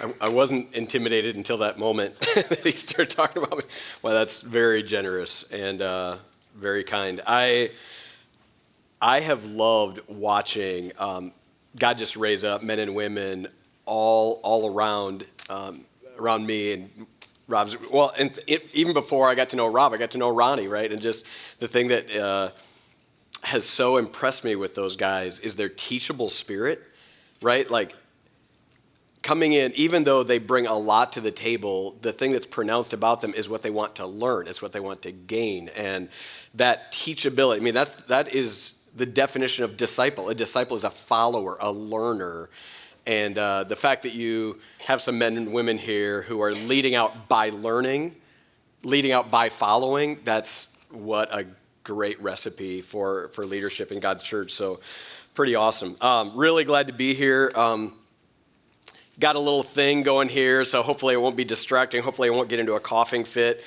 I, I, wasn't intimidated until that moment that he started talking about me. Well, that's very generous and uh, very kind. I, I have loved watching um, God just raise up men and women all, all around, um, around me and Rob's. Well, and it, even before I got to know Rob, I got to know Ronnie, right? And just the thing that uh, has so impressed me with those guys is their teachable spirit, right? Like coming in, even though they bring a lot to the table, the thing that's pronounced about them is what they want to learn, it's what they want to gain. And that teachability, I mean, that's, that is the definition of disciple. A disciple is a follower, a learner. And uh, the fact that you have some men and women here who are leading out by learning, leading out by following, that's what a great recipe for, for leadership in God's church. So, pretty awesome. Um, really glad to be here. Um, got a little thing going here, so hopefully it won't be distracting. Hopefully I won't get into a coughing fit.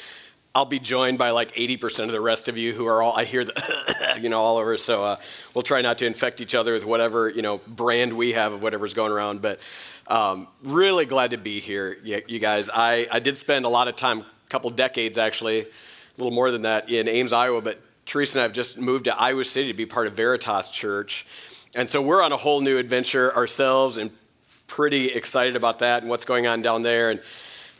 I'll be joined by like 80% of the rest of you who are all, I hear the, you know, all over. So uh, we'll try not to infect each other with whatever, you know, brand we have of whatever's going around. But um, really glad to be here, you guys. I, I did spend a lot of time, a couple decades actually, a little more than that, in Ames, Iowa. But Teresa and I have just moved to Iowa City to be part of Veritas Church. And so we're on a whole new adventure ourselves and pretty excited about that and what's going on down there. And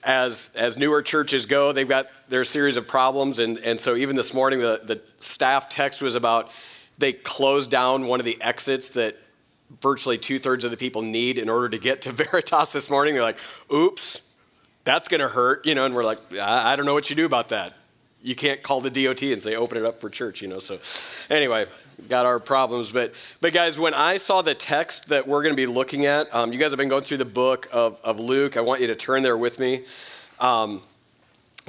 as, as newer churches go, they've got their series of problems. And, and so even this morning, the, the staff text was about they closed down one of the exits that virtually two thirds of the people need in order to get to Veritas this morning. They're like, oops, that's going to hurt, you know, and we're like, I, I don't know what you do about that. You can't call the DOT and say, open it up for church, you know. So, anyway, got our problems. But, but guys, when I saw the text that we're going to be looking at, um, you guys have been going through the book of, of Luke. I want you to turn there with me. Um,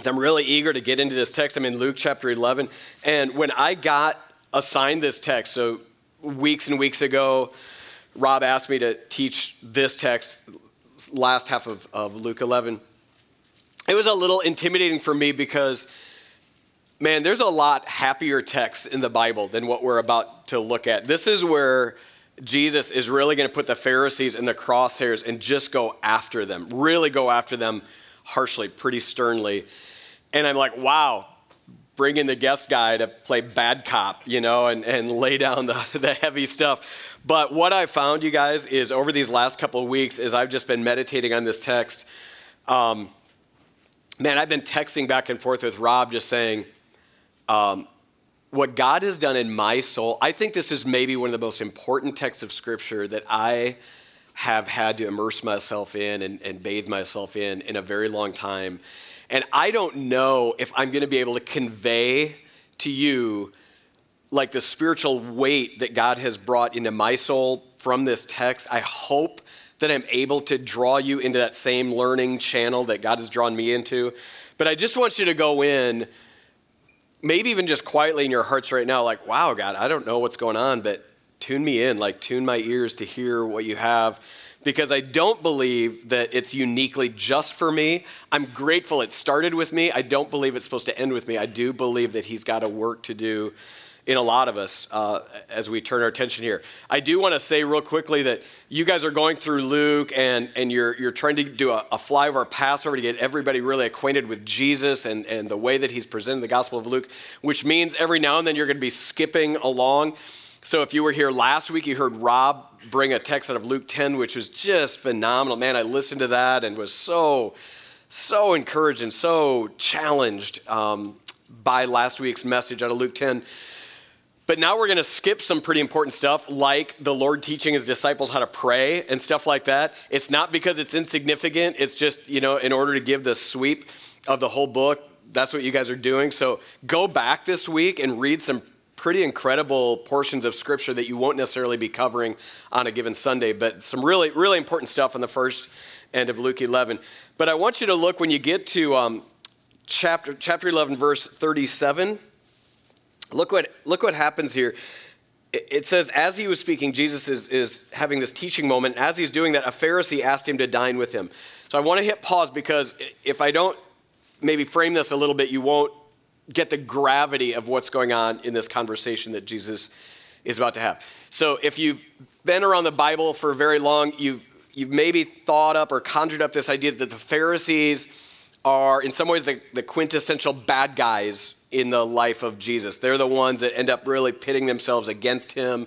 I'm really eager to get into this text. I'm in Luke chapter 11. And when I got assigned this text, so weeks and weeks ago, Rob asked me to teach this text, last half of, of Luke 11. It was a little intimidating for me because Man, there's a lot happier texts in the Bible than what we're about to look at. This is where Jesus is really going to put the Pharisees in the crosshairs and just go after them, really go after them harshly, pretty sternly. And I'm like, wow, bring in the guest guy to play bad cop, you know, and, and lay down the, the heavy stuff. But what I found, you guys, is over these last couple of weeks, is I've just been meditating on this text. Um, man, I've been texting back and forth with Rob just saying, um, what God has done in my soul, I think this is maybe one of the most important texts of Scripture that I have had to immerse myself in and, and bathe myself in in a very long time. And I don't know if I'm going to be able to convey to you like the spiritual weight that God has brought into my soul from this text. I hope that I'm able to draw you into that same learning channel that God has drawn me into. But I just want you to go in maybe even just quietly in your hearts right now, like, wow, God, I don't know what's going on, but tune me in, like, tune my ears to hear what you have. Because I don't believe that it's uniquely just for me. I'm grateful it started with me. I don't believe it's supposed to end with me. I do believe that He's got a work to do in a lot of us uh, as we turn our attention here. I do want to say real quickly that you guys are going through Luke and, and you're, you're trying to do a, a flyover Passover to get everybody really acquainted with Jesus and, and the way that he's presented the Gospel of Luke, which means every now and then you're going to be skipping along. So if you were here last week, you heard Rob bring a text out of Luke 10, which was just phenomenal. Man, I listened to that and was so, so encouraged and so challenged um, by last week's message out of Luke 10. But now we're going to skip some pretty important stuff like the Lord teaching his disciples how to pray and stuff like that. It's not because it's insignificant, it's just, you know, in order to give the sweep of the whole book. That's what you guys are doing. So go back this week and read some pretty incredible portions of scripture that you won't necessarily be covering on a given Sunday, but some really, really important stuff on the first end of Luke 11. But I want you to look when you get to um, chapter, chapter 11, verse 37. Look what, look what happens here. It says, as he was speaking, Jesus is, is having this teaching moment. As he's doing that, a Pharisee asked him to dine with him. So I want to hit pause because if I don't maybe frame this a little bit, you won't get the gravity of what's going on in this conversation that Jesus is about to have. So if you've been around the Bible for very long, you've you've maybe thought up or conjured up this idea that the Pharisees are, in some ways, the, the quintessential bad guys in the life of Jesus. They're the ones that end up really pitting themselves against him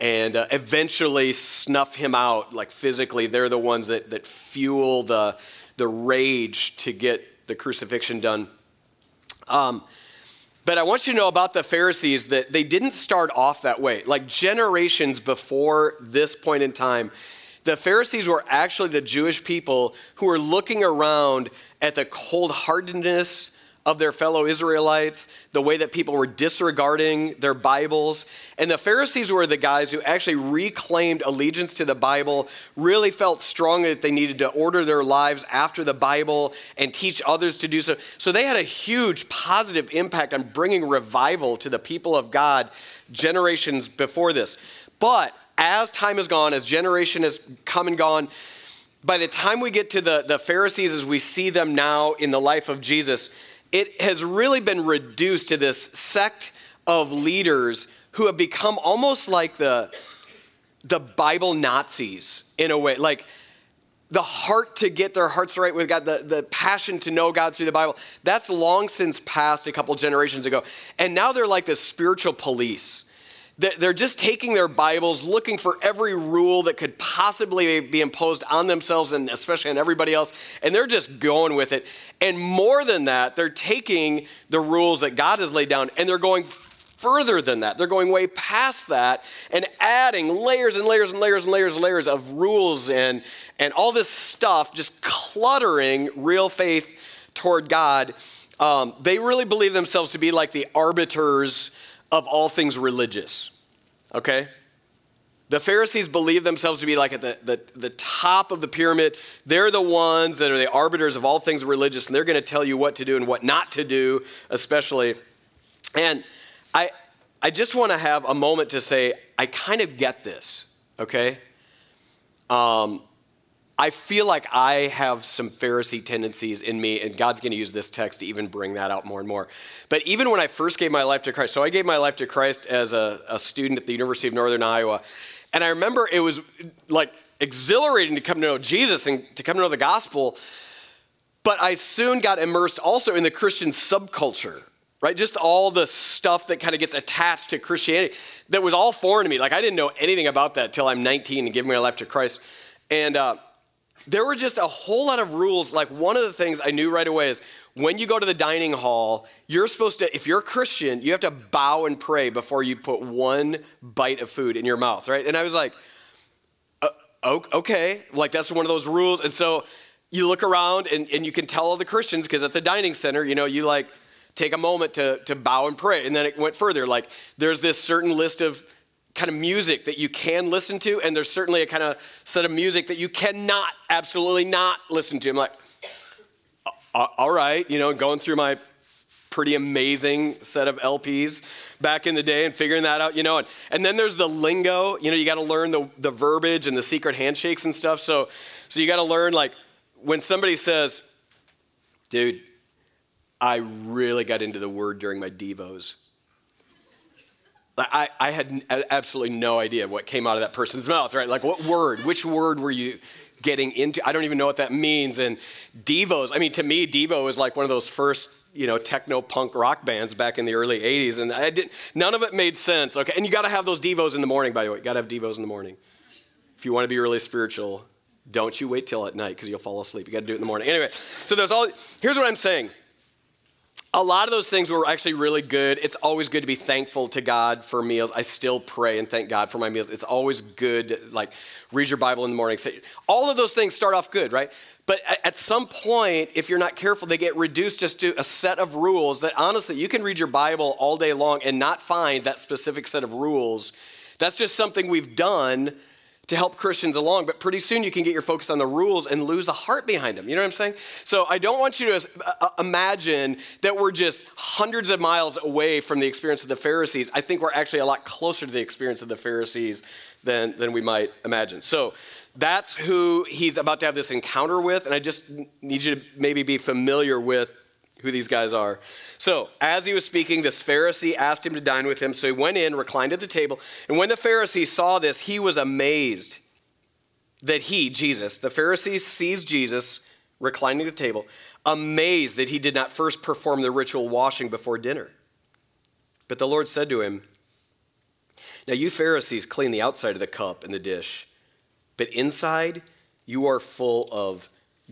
and uh, eventually snuff him out, like physically. They're the ones that, that fuel the, the rage to get the crucifixion done. Um, but I want you to know about the Pharisees that they didn't start off that way. Like generations before this point in time, the Pharisees were actually the Jewish people who were looking around at the cold heartedness of their fellow Israelites, the way that people were disregarding their Bibles. And the Pharisees were the guys who actually reclaimed allegiance to the Bible, really felt strongly that they needed to order their lives after the Bible and teach others to do so. So they had a huge positive impact on bringing revival to the people of God generations before this. But as time has gone, as generation has come and gone, by the time we get to the, the Pharisees as we see them now in the life of Jesus, it has really been reduced to this sect of leaders who have become almost like the, the Bible Nazis in a way. Like the heart to get their hearts right with God, the, the passion to know God through the Bible, that's long since passed a couple generations ago. And now they're like this spiritual police they're just taking their Bibles, looking for every rule that could possibly be imposed on themselves and especially on everybody else, and they're just going with it. And more than that, they're taking the rules that God has laid down and they're going further than that. They're going way past that and adding layers and layers and layers and layers and layers of rules and, and all this stuff, just cluttering real faith toward God. Um, they really believe themselves to be like the arbiters of all things religious. Okay? The Pharisees believe themselves to be like at the, the, the top of the pyramid. They're the ones that are the arbiters of all things religious, and they're going to tell you what to do and what not to do, especially. And I, I just want to have a moment to say, I kind of get this, okay? Um, I feel like I have some Pharisee tendencies in me, and God's going to use this text to even bring that out more and more. But even when I first gave my life to Christ, so I gave my life to Christ as a, a student at the University of Northern Iowa, and I remember it was like exhilarating to come to know Jesus and to come to know the gospel. But I soon got immersed also in the Christian subculture, right? Just all the stuff that kind of gets attached to Christianity that was all foreign to me. Like I didn't know anything about that till I'm 19 and giving my life to Christ. And uh, there were just a whole lot of rules. Like one of the things I knew right away is when you go to the dining hall, you're supposed to, if you're a Christian, you have to bow and pray before you put one bite of food in your mouth, right? And I was like, uh, okay, like that's one of those rules. And so you look around and, and you can tell all the Christians, because at the dining center, you know, you like take a moment to, to bow and pray. And then it went further. Like there's this certain list of kind of music that you can listen to, and there's certainly a kind of set of music that you cannot, absolutely not listen to. I'm like, all right, you know, going through my pretty amazing set of LPs back in the day and figuring that out, you know. And, and then there's the lingo, you know, you got to learn the, the verbiage and the secret handshakes and stuff. So, so you got to learn, like, when somebody says, dude, I really got into the word during my Devos. I, I had absolutely no idea what came out of that person's mouth, right? Like, what word? Which word were you getting into? I don't even know what that means. And Devos, I mean, to me, Devo is like one of those first, you know, techno punk rock bands back in the early 80s. And I didn't, none of it made sense. Okay. And you got to have those Devos in the morning, by the way. You got to have Devos in the morning. If you want to be really spiritual, don't you wait till at night because you'll fall asleep. You got to do it in the morning. Anyway, so there's all, here's what I'm saying a lot of those things were actually really good. It's always good to be thankful to God for meals. I still pray and thank God for my meals. It's always good, like read your Bible in the morning. All of those things start off good, right? But at some point, if you're not careful, they get reduced just to a set of rules that honestly, you can read your Bible all day long and not find that specific set of rules. That's just something we've done to help Christians along, but pretty soon you can get your focus on the rules and lose the heart behind them. You know what I'm saying? So I don't want you to uh, uh, imagine that we're just hundreds of miles away from the experience of the Pharisees. I think we're actually a lot closer to the experience of the Pharisees than, than we might imagine. So that's who he's about to have this encounter with, and I just need you to maybe be familiar with who these guys are. So, as he was speaking, this Pharisee asked him to dine with him. So he went in, reclined at the table. And when the Pharisee saw this, he was amazed. that he, Jesus, the Pharisee sees Jesus reclining at the table, amazed that he did not first perform the ritual washing before dinner. But the Lord said to him, Now you Pharisees clean the outside of the cup and the dish, but inside you are full of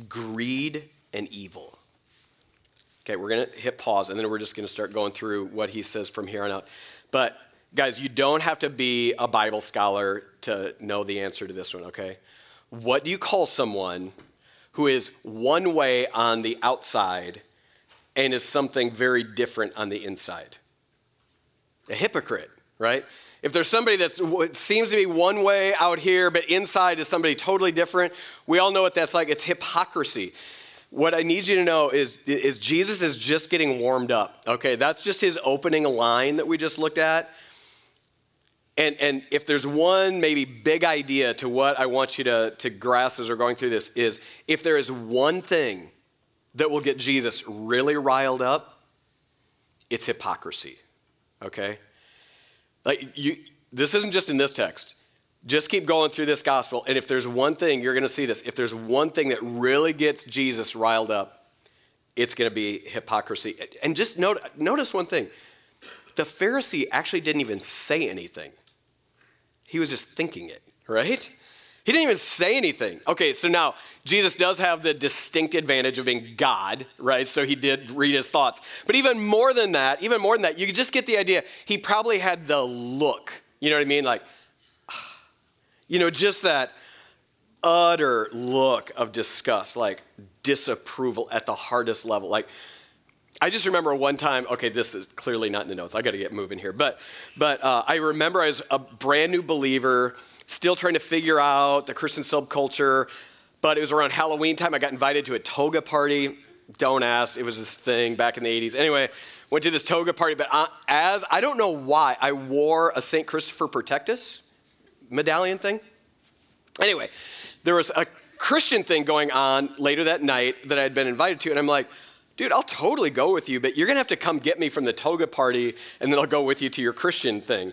greed and evil. Okay, we're going to hit pause and then we're just going to start going through what he says from here on out. But guys, you don't have to be a Bible scholar to know the answer to this one, okay? What do you call someone who is one way on the outside and is something very different on the inside? A hypocrite, right? If there's somebody that seems to be one way out here, but inside is somebody totally different, we all know what that's like. It's hypocrisy. What I need you to know is, is Jesus is just getting warmed up. Okay, that's just his opening line that we just looked at. And, and if there's one maybe big idea to what I want you to, to grasp as we're going through this, is if there is one thing that will get Jesus really riled up, it's hypocrisy. Okay? Like you this isn't just in this text. Just keep going through this gospel, and if there's one thing, you're gonna see this. If there's one thing that really gets Jesus riled up, it's gonna be hypocrisy. And just note, notice one thing. The Pharisee actually didn't even say anything. He was just thinking it, right? He didn't even say anything. Okay, so now Jesus does have the distinct advantage of being God, right? So he did read his thoughts. But even more than that, even more than that, you just get the idea. He probably had the look. You know what I mean? Like, you know, just that utter look of disgust, like disapproval at the hardest level. Like, I just remember one time. Okay, this is clearly not in the notes. I got to get moving here. But, but uh, I remember I was a brand new believer, still trying to figure out the Christian subculture. But it was around Halloween time. I got invited to a toga party. Don't ask. It was this thing back in the 80s. Anyway, went to this toga party. But uh, as I don't know why, I wore a St. Christopher Protect Us medallion thing. Anyway, there was a Christian thing going on later that night that I had been invited to, and I'm like, dude, I'll totally go with you, but you're gonna have to come get me from the toga party, and then I'll go with you to your Christian thing.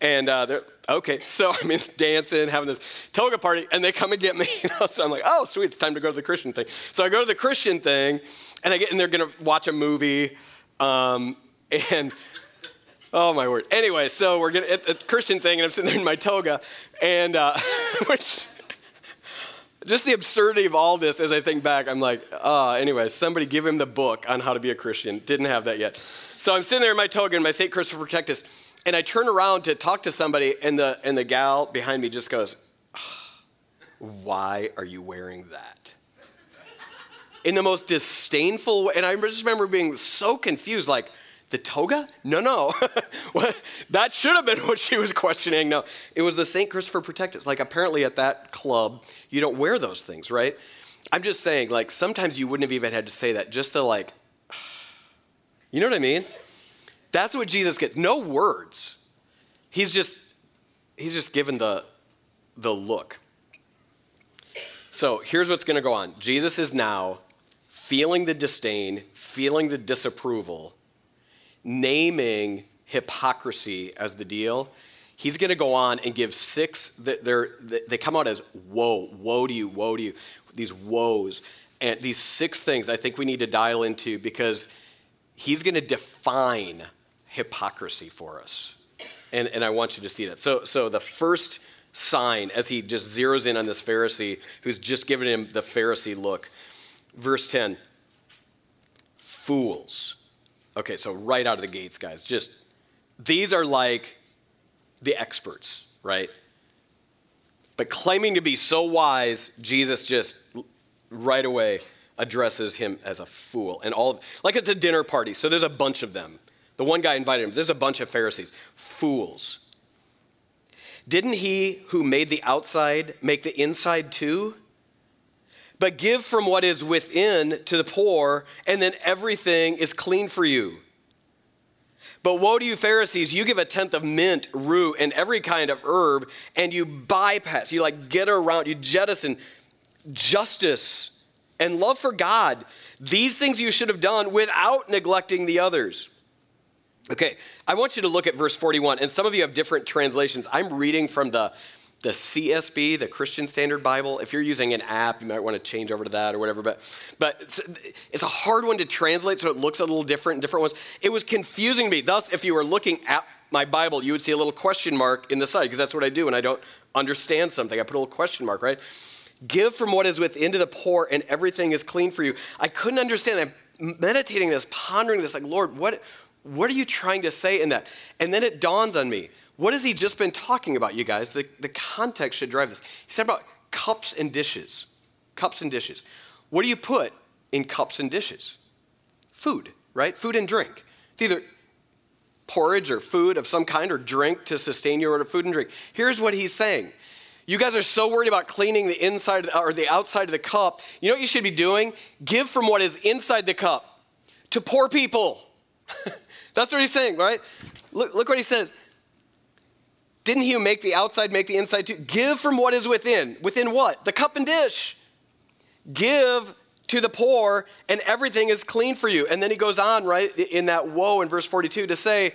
And uh, they're okay, so I'm dancing, having this toga party, and they come and get me. So I'm like, oh, sweet, it's time to go to the Christian thing. So I go to the Christian thing, and I get, and they're gonna watch a movie, um, and oh my word. Anyway, so we're gonna at the Christian thing, and I'm sitting there in my toga, and uh, which just the absurdity of all this as I think back, I'm like, ah, oh, anyway, somebody give him the book on how to be a Christian. Didn't have that yet. So I'm sitting there in my toga and my St. Christopher Protect Us, and I turn around to talk to somebody, and the, and the gal behind me just goes, oh, Why are you wearing that? In the most disdainful way. And I just remember being so confused, like, the toga? No, no. that should have been what she was questioning. No, it was the St. Christopher protectors. Like, apparently at that club, you don't wear those things, right? I'm just saying, like, sometimes you wouldn't have even had to say that just to, like, you know what I mean? That's what Jesus gets. No words. He's just, he's just given the, the look. So here's what's going to go on Jesus is now feeling the disdain, feeling the disapproval naming hypocrisy as the deal, he's going to go on and give six that they come out as woe, woe to you, woe to you, these woes. And these six things I think we need to dial into because he's going to define hypocrisy for us. And, and I want you to see that. So, so the first sign, as he just zeroes in on this Pharisee who's just given him the Pharisee look, verse 10 fools Okay, so right out of the gates, guys, just these are like the experts, right? But claiming to be so wise, Jesus just right away addresses him as a fool. And all, of, like it's a dinner party, so there's a bunch of them. The one guy invited him, there's a bunch of Pharisees, fools. Didn't he who made the outside make the inside too? But give from what is within to the poor, and then everything is clean for you. But woe to you, Pharisees, you give a tenth of mint, rue, and every kind of herb, and you bypass, you like get around, you jettison justice and love for God. These things you should have done without neglecting the others. Okay, I want you to look at verse 41, and some of you have different translations. I'm reading from the the CSB, the Christian Standard Bible. If you're using an app, you might want to change over to that or whatever. But, but it's, it's a hard one to translate, so it looks a little different in different ones. It was confusing me. Thus, if you were looking at my Bible, you would see a little question mark in the side, because that's what I do when I don't understand something. I put a little question mark, right? Give from what is within to the poor, and everything is clean for you. I couldn't understand. I'm meditating this, pondering this, like, Lord, what, what are you trying to say in that? And then it dawns on me. What has he just been talking about, you guys? The, the context should drive this. He said about cups and dishes. Cups and dishes. What do you put in cups and dishes? Food, right? Food and drink. It's either porridge or food of some kind or drink to sustain your order of food and drink. Here's what he's saying. You guys are so worried about cleaning the inside or the outside of the cup. You know what you should be doing? Give from what is inside the cup to poor people. That's what he's saying, right? Look, look what he says. Didn't he who make the outside make the inside too? Give from what is within. Within what? The cup and dish. Give to the poor, and everything is clean for you. And then he goes on, right, in that woe in verse 42 to say,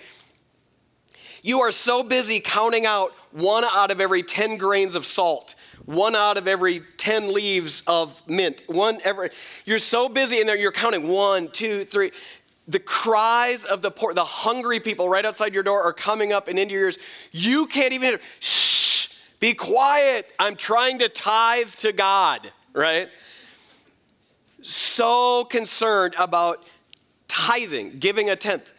You are so busy counting out one out of every 10 grains of salt, one out of every 10 leaves of mint, one every. You're so busy in there, you're counting one, two, three the cries of the poor, the hungry people right outside your door are coming up and into your ears. You can't even hear. Shh, be quiet. I'm trying to tithe to God, right? So concerned about tithing, giving a tenth,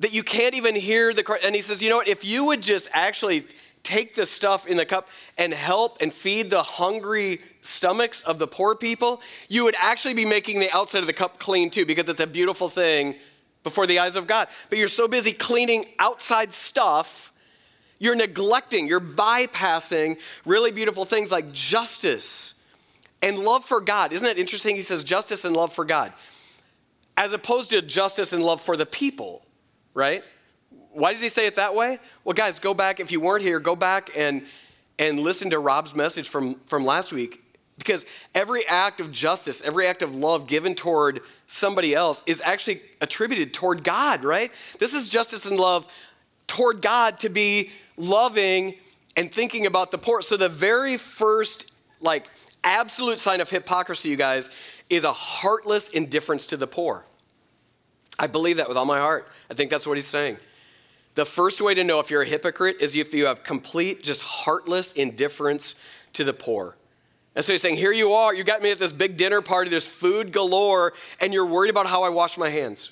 that you can't even hear the cry. And he says, you know what? If you would just actually take the stuff in the cup and help and feed the hungry stomachs of the poor people, you would actually be making the outside of the cup clean too, because it's a beautiful thing before the eyes of God. But you're so busy cleaning outside stuff, you're neglecting, you're bypassing really beautiful things like justice and love for God. Isn't it interesting? He says justice and love for God, as opposed to justice and love for the people, right? Why does he say it that way? Well, guys, go back. If you weren't here, go back and, and listen to Rob's message from, from last week because every act of justice, every act of love given toward somebody else is actually attributed toward God, right? This is justice and love toward God to be loving and thinking about the poor. So the very first, like, absolute sign of hypocrisy, you guys, is a heartless indifference to the poor. I believe that with all my heart. I think that's what he's saying. The first way to know if you're a hypocrite is if you have complete, just heartless indifference to the poor. And so he's saying, Here you are, you got me at this big dinner party, there's food galore, and you're worried about how I wash my hands.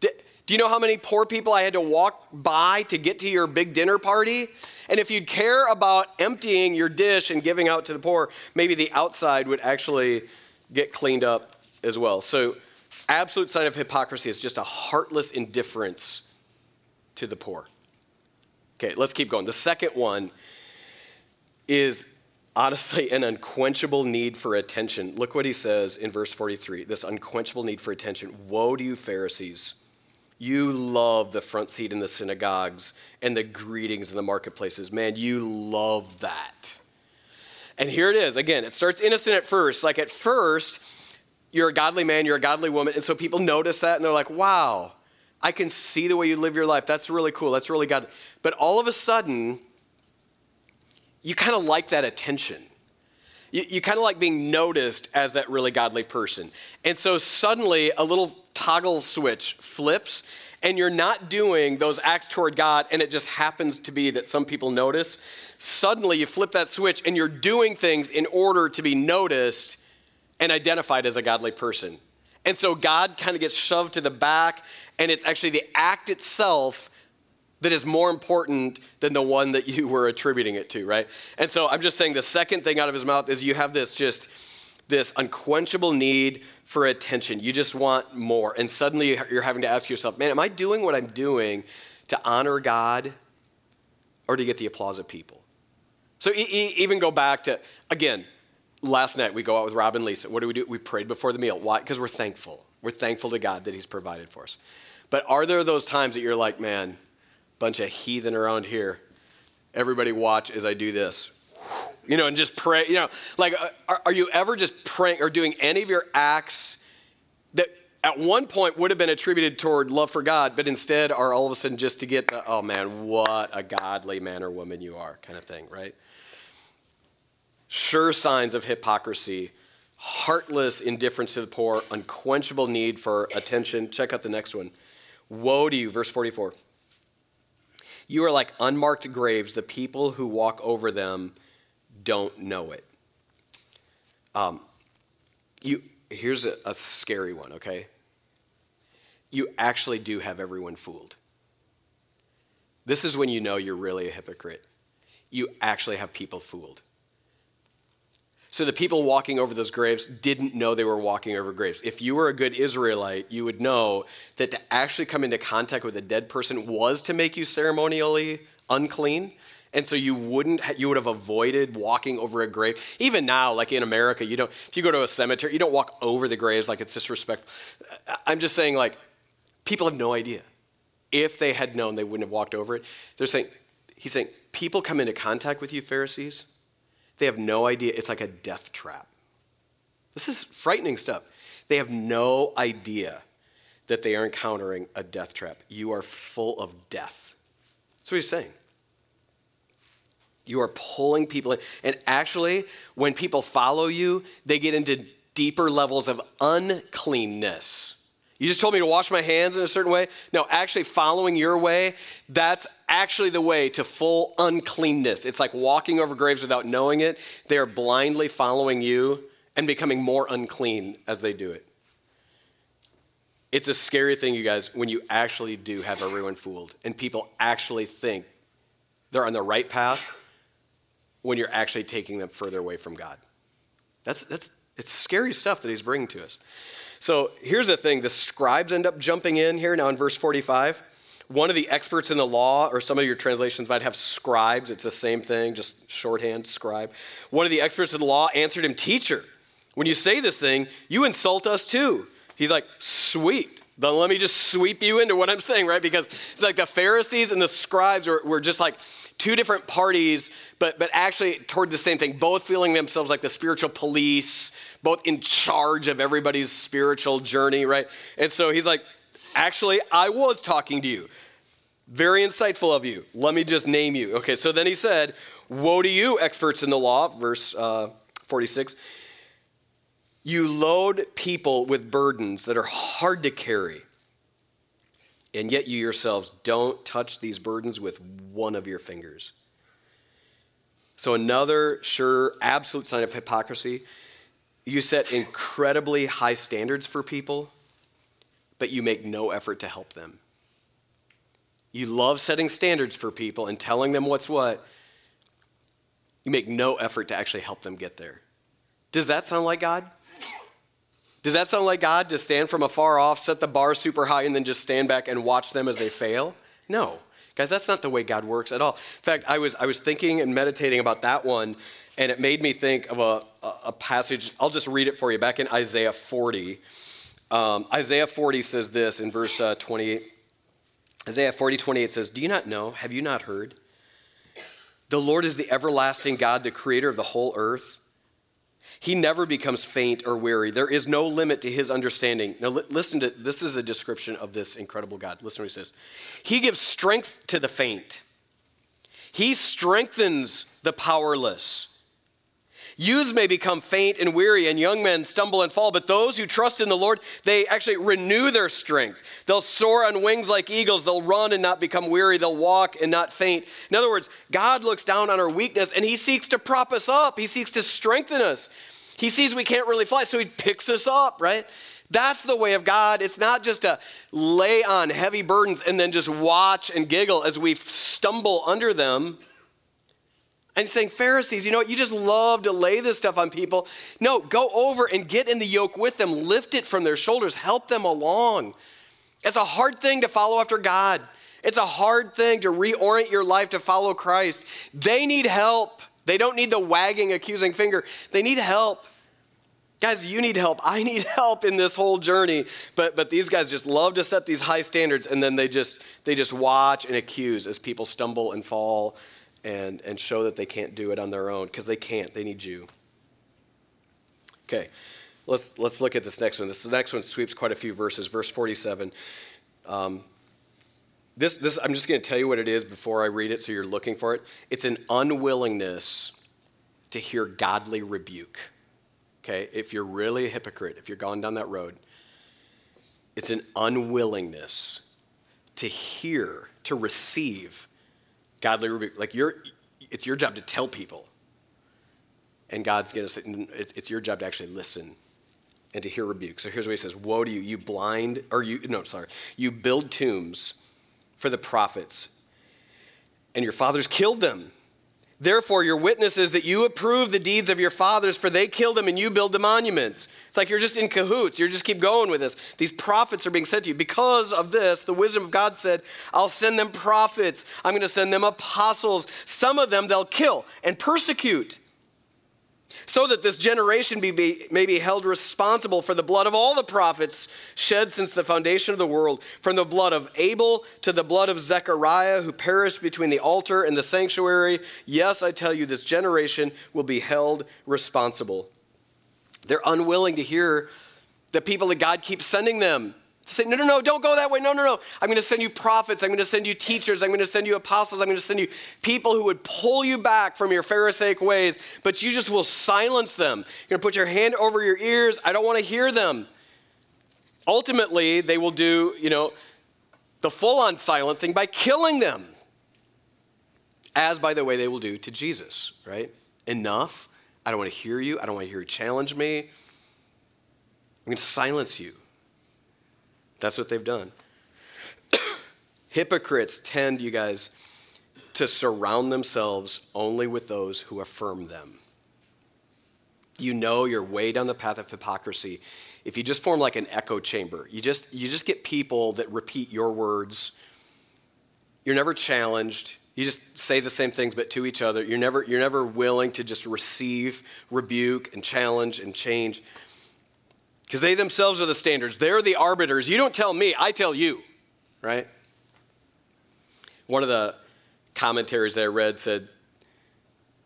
Do, do you know how many poor people I had to walk by to get to your big dinner party? And if you'd care about emptying your dish and giving out to the poor, maybe the outside would actually get cleaned up as well. So, absolute sign of hypocrisy is just a heartless indifference to the poor. Okay, let's keep going. The second one is honestly an unquenchable need for attention. Look what he says in verse 43 this unquenchable need for attention. Woe to you, Pharisees! You love the front seat in the synagogues and the greetings in the marketplaces. Man, you love that. And here it is. Again, it starts innocent at first. Like at first, you're a godly man, you're a godly woman. And so people notice that and they're like, wow, I can see the way you live your life. That's really cool. That's really God. But all of a sudden, you kind of like that attention. You, you kind of like being noticed as that really godly person. And so suddenly a little toggle switch flips, and you're not doing those acts toward God, and it just happens to be that some people notice. Suddenly you flip that switch, and you're doing things in order to be noticed and identified as a godly person. And so God kind of gets shoved to the back, and it's actually the act itself that is more important than the one that you were attributing it to, right? And so I'm just saying the second thing out of his mouth is you have this just this unquenchable need for attention. You just want more. And suddenly you're having to ask yourself, man, am I doing what I'm doing to honor God or to get the applause of people? So even go back to, again, last night we go out with Rob and Lisa. What do we do? We prayed before the meal. Why? Because we're thankful. We're thankful to God that He's provided for us. But are there those times that you're like, man, bunch of heathen around here. Everybody watch as I do this. You know, and just pray. You know, like, uh, are, are you ever just praying or doing any of your acts that at one point would have been attributed toward love for God, but instead are all of a sudden just to get the, oh man, what a godly man or woman you are, kind of thing, right? Sure signs of hypocrisy, heartless indifference to the poor, unquenchable need for attention. Check out the next one. Woe to you, verse 44. You are like unmarked graves. The people who walk over them don't know it. Um, you, here's a, a scary one, okay? You actually do have everyone fooled. This is when you know you're really a hypocrite. You actually have people fooled. So the people walking over those graves didn't know they were walking over graves. If you were a good Israelite, you would know that to actually come into contact with a dead person was to make you ceremonially unclean. And so you wouldn't, you would have avoided walking over a grave. Even now, like in America, you don't, if you go to a cemetery, you don't walk over the graves like it's disrespectful. I'm just saying, like, people have no idea. If they had known, they wouldn't have walked over it. They're saying, he's saying, people come into contact with you, Pharisees, they have no idea. It's like a death trap. This is frightening stuff. They have no idea that they are encountering a death trap. You are full of death. That's what he's saying. You are pulling people in. And actually, when people follow you, they get into deeper levels of uncleanness. You just told me to wash my hands in a certain way. No, actually, following your way, that's actually the way to full uncleanness. It's like walking over graves without knowing it. They are blindly following you and becoming more unclean as they do it. It's a scary thing, you guys, when you actually do have everyone fooled and people actually think they're on the right path when you're actually taking them further away from God. That's, that's, it's scary stuff that he's bringing to us. So here's the thing the scribes end up jumping in here now in verse 45. One of the experts in the law, or some of your translations might have scribes, it's the same thing, just shorthand scribe. One of the experts in the law answered him, Teacher, when you say this thing, you insult us too. He's like, Sweet. Then let me just sweep you into what I'm saying, right? Because it's like the Pharisees and the scribes were, were just like two different parties, but, but actually toward the same thing, both feeling themselves like the spiritual police, both in charge of everybody's spiritual journey, right? And so he's like, actually, I was talking to you. Very insightful of you. Let me just name you. Okay, so then he said, Woe to you, experts in the law, verse uh, 46. You load people with burdens that are hard to carry, and yet you yourselves don't touch these burdens with one of your fingers. So, another sure, absolute sign of hypocrisy you set incredibly high standards for people, but you make no effort to help them. You love setting standards for people and telling them what's what. You make no effort to actually help them get there. Does that sound like God? Does that sound like God to stand from afar off, set the bar super high, and then just stand back and watch them as they fail? No. Guys, that's not the way God works at all. In fact, I was, I was thinking and meditating about that one and it made me think of a, a passage. I'll just read it for you. Back in Isaiah 40, um, Isaiah 40 says this in verse uh, 28. Isaiah 40, 28 says, Do you not know? Have you not heard? The Lord is the everlasting God, the creator of the whole earth. He never becomes faint or weary. There is no limit to his understanding. Now, listen to this is a description of this incredible God. Listen to what he says. He gives strength to the faint, he strengthens the powerless. Youths may become faint and weary, and young men stumble and fall, but those who trust in the Lord, they actually renew their strength. They'll soar on wings like eagles. They'll run and not become weary. They'll walk and not faint. In other words, God looks down on our weakness and He seeks to prop us up, He seeks to strengthen us. He sees we can't really fly, so He picks us up, right? That's the way of God. It's not just to lay on heavy burdens and then just watch and giggle as we stumble under them. And saying, Pharisees, you know what? You just love to lay this stuff on people. No, go over and get in the yoke with them, lift it from their shoulders, help them along. It's a hard thing to follow after God. It's a hard thing to reorient your life to follow Christ. They need help. They don't need the wagging, accusing finger. They need help. Guys, you need help. I need help in this whole journey. But but these guys just love to set these high standards and then they just they just watch and accuse as people stumble and fall and, and show that they can't do it on their own because they can't. They need you. Okay. let's, let's look at this next one. This the next one sweeps quite a few verses. Verse 47. Um, this, this, I'm just going to tell you what it is before I read it so you're looking for it. It's an unwillingness to hear godly rebuke. Okay? If you're really a hypocrite, if you're going down that road, it's an unwillingness to hear, to receive godly rebuke. Like you're, it's your job to tell people. And God's going to say, it's your job to actually listen and to hear rebuke. So here's what he says Woe to you, you blind, or you, no, sorry, you build tombs for the prophets, and your fathers killed them. Therefore, your witness is that you approve the deeds of your fathers, for they killed them and you build the monuments. It's like you're just in cahoots. You just keep going with this. These prophets are being sent to you. Because of this, the wisdom of God said, I'll send them prophets. I'm going to send them apostles. Some of them they'll kill and persecute so that this generation be, be, may be held responsible for the blood of all the prophets shed since the foundation of the world, from the blood of Abel to the blood of Zechariah, who perished between the altar and the sanctuary. Yes, I tell you, this generation will be held responsible. They're unwilling to hear the people that God keeps sending them to say, no, no, no, don't go that way. No, no, no. I'm going to send you prophets. I'm going to send you teachers. I'm going to send you apostles. I'm going to send you people who would pull you back from your Pharisaic ways, but you just will silence them. You're going to put your hand over your ears. I don't want to hear them. Ultimately, they will do, you know, the full on silencing by killing them. As, by the way, they will do to Jesus, right? Enough. I don't want to hear you. I don't want to hear you challenge me. I'm going to silence you. That's what they've done. Hypocrites tend, you guys, to surround themselves only with those who affirm them. You know you're way down the path of hypocrisy if you just form like an echo chamber. You just you just get people that repeat your words. You're never challenged. You just say the same things but to each other. You're never you're never willing to just receive rebuke and challenge and change because they themselves are the standards. They're the arbiters. You don't tell me, I tell you, right? One of the commentaries that I read said,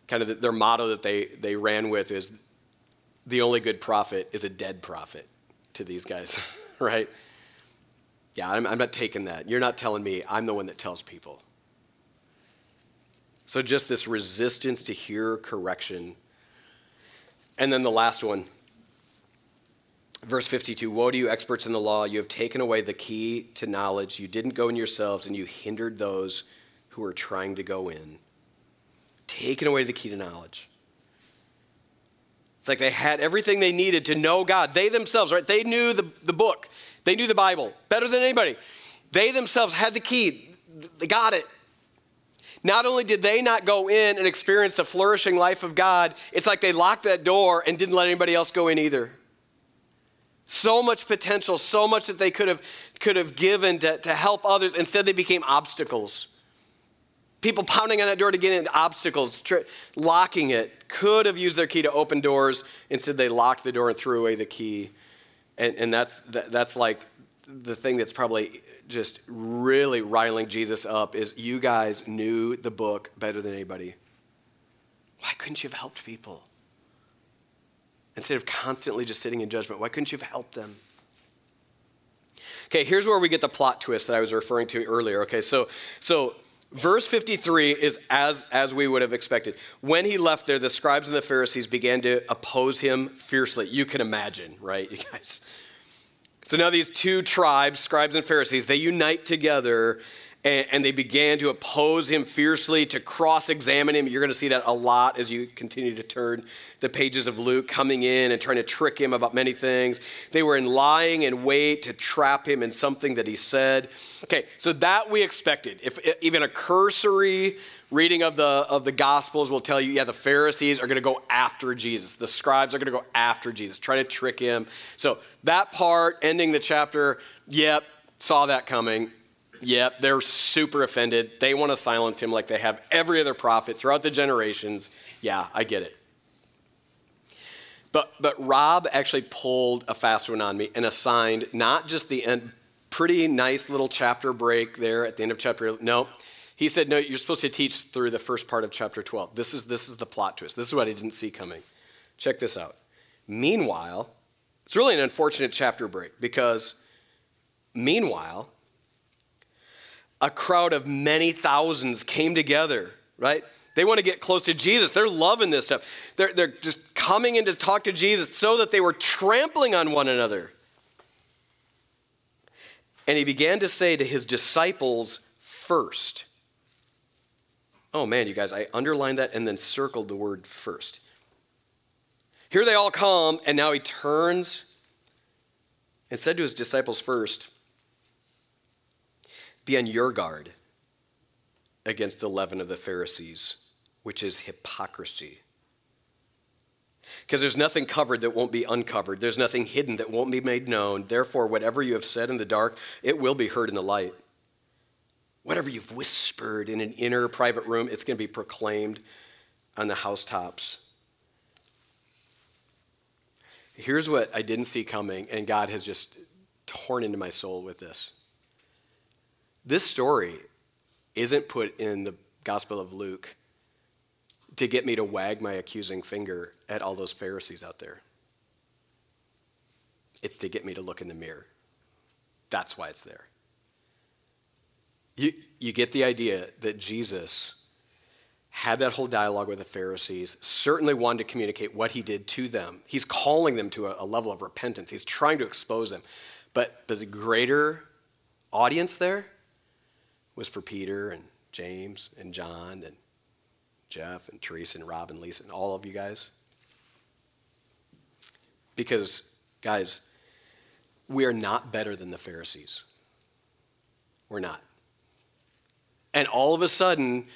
kind of their motto that they, they ran with is the only good prophet is a dead prophet to these guys, right? Yeah, I'm, I'm not taking that. You're not telling me, I'm the one that tells people. So just this resistance to hear correction. And then the last one Verse 52 Woe to you, experts in the law! You have taken away the key to knowledge. You didn't go in yourselves, and you hindered those who were trying to go in. Taken away the key to knowledge. It's like they had everything they needed to know God. They themselves, right? They knew the, the book, they knew the Bible better than anybody. They themselves had the key, they got it. Not only did they not go in and experience the flourishing life of God, it's like they locked that door and didn't let anybody else go in either. So much potential, so much that they could have, could have given to, to help others. Instead, they became obstacles. People pounding on that door to get in, obstacles, tr- locking it. Could have used their key to open doors. Instead, they locked the door and threw away the key. And, and that's, that, that's like the thing that's probably just really riling Jesus up is you guys knew the book better than anybody. Why couldn't you have helped people? Instead of constantly just sitting in judgment? Why couldn't you have helped them? Okay, here's where we get the plot twist that I was referring to earlier. Okay, so so verse 53 is as as we would have expected. When he left there, the scribes and the Pharisees began to oppose him fiercely. You can imagine, right, you guys? So now these two tribes, scribes and Pharisees, they unite together and, and they began to oppose him fiercely, to cross examine him. You're going to see that a lot as you continue to turn the pages of Luke, coming in and trying to trick him about many things. They were in lying in wait to trap him in something that he said. Okay, so that we expected. If even a cursory reading of the of the gospels will tell you yeah the pharisees are going to go after jesus the scribes are going to go after jesus try to trick him so that part ending the chapter yep saw that coming Yep, they're super offended. They want to silence him like they have every other prophet throughout the generations. Yeah, I get it. But, but Rob actually pulled a fast one on me and assigned not just the end, pretty nice little chapter break there at the end of chapter. No, he said, no, you're supposed to teach through the first part of chapter 12. This is, this is the plot twist. This is what I didn't see coming. Check this out. Meanwhile, It's really an unfortunate chapter break because meanwhile, a crowd of many thousands came together, right? They want to get close to Jesus. They're loving this stuff. They're, they're just coming in to talk to Jesus so that they were trampling on one another. And he began to say to his disciples first. Oh man, you guys, I underlined that and then circled the word first. Here they all come, and now he turns and said to his disciples first, Be on your guard against the leaven of the Pharisees, which is hypocrisy. Because there's nothing covered that won't be uncovered. There's nothing hidden that won't be made known. Therefore, whatever you have said in the dark, it will be heard in the light. Whatever you've whispered in an inner private room, it's going to be proclaimed on the housetops. Here's what I didn't see coming, and God has just torn into my soul with this. This story isn't put in the Gospel of Luke to get me to wag my accusing finger at all those Pharisees out there. It's to get me to look in the mirror. That's why it's there. You, you get the idea that Jesus had that whole dialogue with the Pharisees, certainly wanted to communicate what he did to them. He's calling them to a, a level of repentance, he's trying to expose them. But, but the greater audience there was for Peter and James and John and Jeff and Teresa and Rob and Lisa and all of you guys. Because, guys, we are not better than the Pharisees. We're not. And all of a sudden,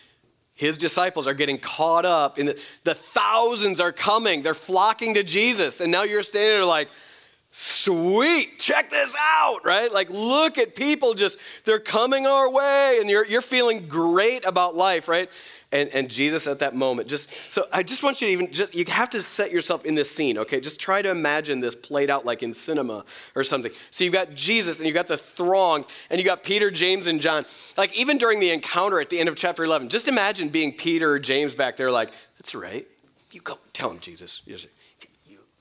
his disciples are getting caught up in the, the thousands are coming. They're flocking to Jesus. And now you're standing there like, sweet, check this out, right? Like, look at people just, they're coming our way. And you're, you're feeling great about life, right? and, and Jesus at that moment. Just so I just want you to even just you have to set yourself in this scene, okay? Just try to imagine this played out like in cinema or something. So you've got Jesus and you've got the throngs and you got Peter, James, and John. Like even during the encounter at the end of chapter 11, just imagine being Peter or James back there, like, that's right. You go tell him, Jesus.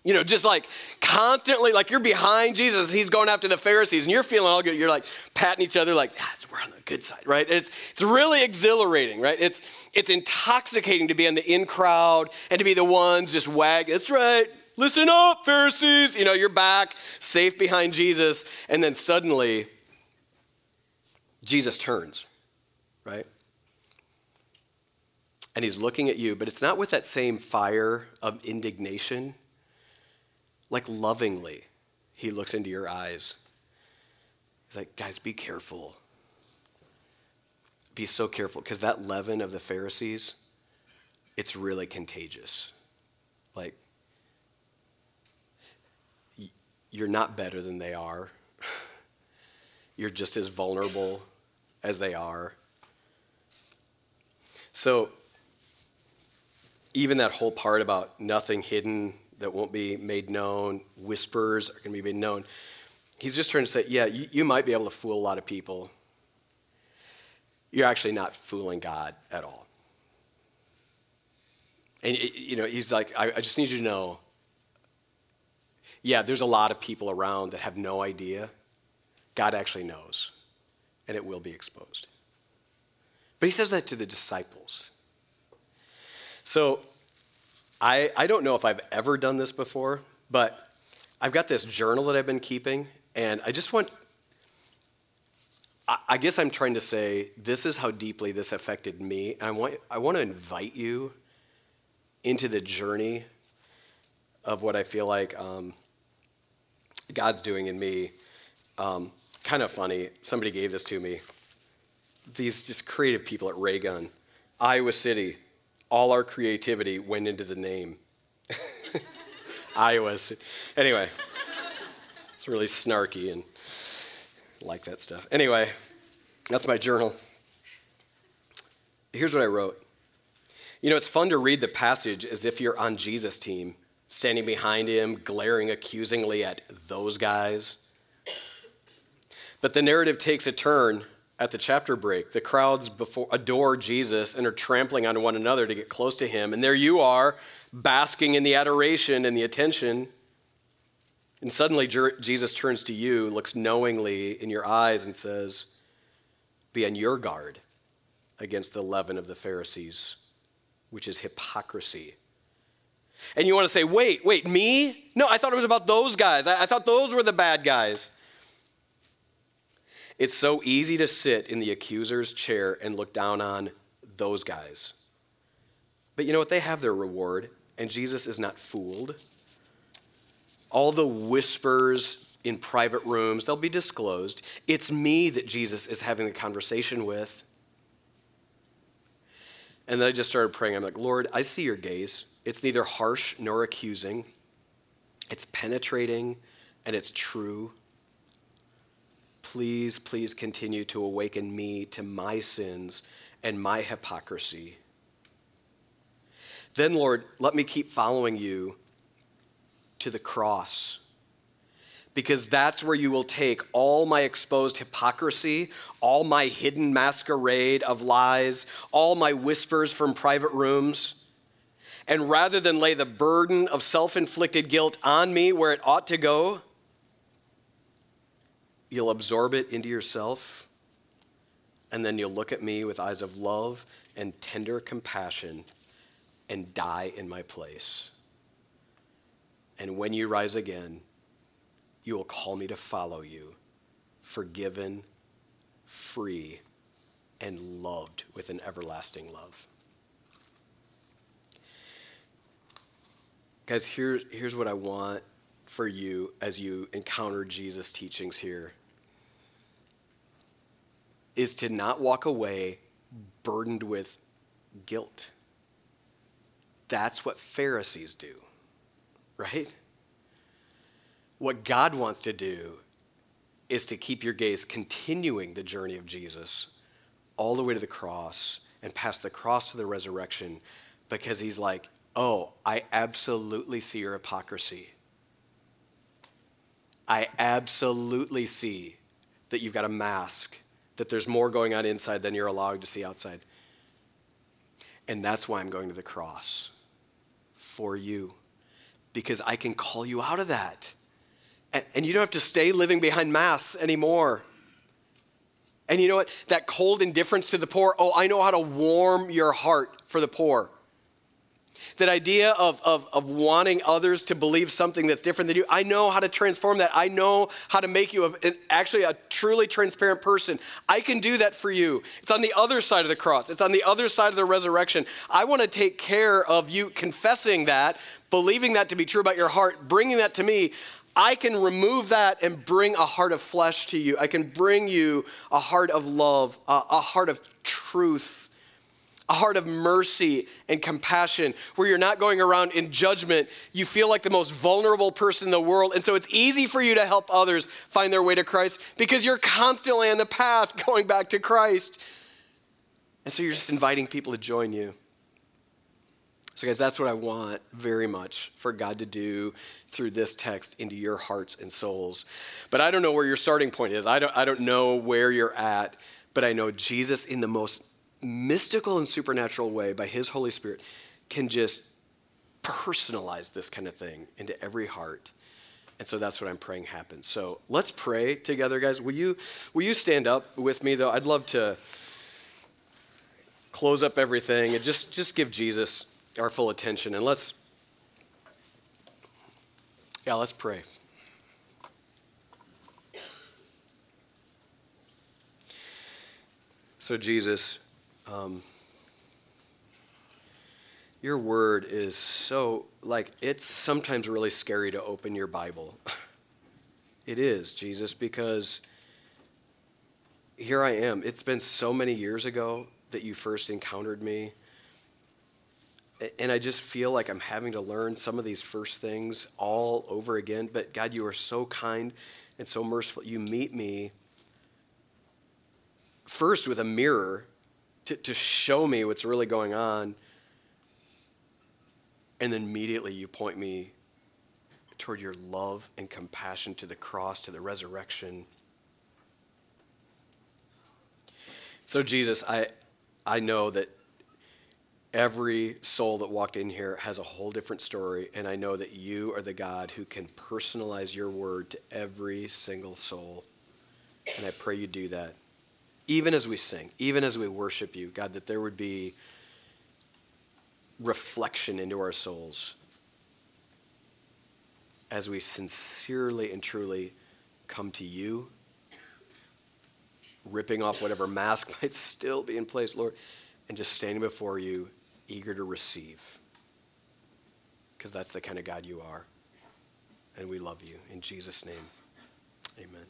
You know, just like constantly, like you're behind Jesus, he's going after the Pharisees, and you're feeling all good. You're like patting each other, like, yes, we're on the good side, right? It's, it's really exhilarating, right? It's, it's intoxicating to be in the in crowd and to be the ones just wag. That's right. Listen up, Pharisees. You know, you're back, safe behind Jesus, and then suddenly, Jesus turns, right? And he's looking at you, but it's not with that same fire of indignation like lovingly, he looks into your eyes. He's like, guys, be careful. Be so careful, because that leaven of the Pharisees, it's really contagious. Like, you're not better than they are. You're just as vulnerable as they are. So, even that whole part about nothing hidden that won't be made known, whispers are going to be made known. He's just trying to say, yeah, you, you might be able to fool a lot of people. You're actually not fooling God at all. And, you know, he's like, I, I just need you to know yeah, there's a lot of people around that have no idea. God actually knows, and it will be exposed. But he says that to the disciples. So I, I don't know if I've ever done this before, but I've got this journal that I've been keeping, and I just want, I, I guess I'm trying to say this is how deeply this affected me. And I want, I want to invite you into the journey of what I feel like um, God's doing in me. Um, kind of funny. Somebody gave this to me. These just creative people at Raygun, Iowa City, all our creativity went into the name. Iowa. Anyway, it's really snarky and like that stuff. Anyway, that's my journal. Here's what I wrote. You know, it's fun to read the passage as if you're on Jesus' team, standing behind him, glaring accusingly at those guys. But the narrative takes a turn at the chapter break. The crowds before, adore Jesus and are trampling on one another to get close to him. And there you are, basking in the adoration and the attention. And suddenly Jesus turns to you, looks knowingly in your eyes, and says, Be on your guard against the leaven of the Pharisees, which is hypocrisy. And you want to say, Wait, wait, me? No, I thought it was about those guys. I, I thought those were the bad guys. It's so easy to sit in the accuser's chair and look down on those guys. But you know what? They have their reward, and Jesus is not fooled. All the whispers in private rooms, they'll be disclosed. It's me that Jesus is having the conversation with. And then I just started praying. I'm like, Lord, I see your gaze. It's neither harsh nor accusing, it's penetrating and it's true. Please, please continue to awaken me to my sins and my hypocrisy. Then, Lord, let me keep following you to the cross. Because that's where you will take all my exposed hypocrisy, all my hidden masquerade of lies, all my whispers from private rooms, and rather than lay the burden of self inflicted guilt on me where it ought to go, you'll absorb it into yourself, and then you'll look at me with eyes of love and tender compassion and die in my place. And when you rise again, you will call me to follow you, forgiven, free, and loved with an everlasting love. Guys, here, here's what I want for you as you encounter Jesus' teachings here is to not walk away burdened with guilt. That's what Pharisees do, right? What God wants to do is to keep your gaze continuing the journey of Jesus all the way to the cross and past the cross to the resurrection because he's like, oh, I absolutely see your hypocrisy. I absolutely see that you've got a mask, that there's more going on inside than you're allowed to see outside. And that's why I'm going to the cross for you, because I can call you out of that. And, and you don't have to stay living behind masks anymore. And you know what? That cold indifference to the poor, oh, I know how to warm your heart for the poor. That idea of, of, of wanting others to believe something that's different than you, I know how to transform that. I know how to make you a, an, actually a truly transparent person. I can do that for you. It's on the other side of the cross, it's on the other side of the resurrection. I want to take care of you confessing that, believing that to be true about your heart, bringing that to me. I can remove that and bring a heart of flesh to you. I can bring you a heart of love, a, a heart of truth a heart of mercy and compassion, where you're not going around in judgment. You feel like the most vulnerable person in the world. And so it's easy for you to help others find their way to Christ because you're constantly on the path going back to Christ. And so you're just inviting people to join you. So, guys, that's what I want very much for God to do through this text into your hearts and souls. But I don't know where your starting point is. I don't, I don't know where you're at, but I know Jesus in the most mystical and supernatural way by His Holy Spirit can just personalize this kind of thing into every heart. And so that's what I'm praying happens. So let's pray together, guys. Will you, will you stand up with me, though? I'd love to close up everything and just, just give Jesus our full attention. And let's, yeah, let's pray. So, Jesus, um, your word is so, like, it's sometimes really scary to open your Bible. it is, Jesus, because here I am. It's been so many years ago that you first encountered me. And I just feel like I'm having to learn some of these first things all over again. But God, you are so kind and so merciful. You meet me first with a mirror to, to show me what's really going on. And then immediately you point me toward your love and compassion to the cross, to the resurrection. So, Jesus, I, I know that every soul that walked in here has a whole different story, and I know that you are the God who can personalize your word to every single soul. And I pray you do that. Even as we sing, even as we worship you, God, that there would be reflection into our souls as we sincerely and truly come to you, ripping off whatever mask might still be in place, Lord, and just standing before you, eager to receive. Because that's the kind of God you are. And we love you. In Jesus' name, amen.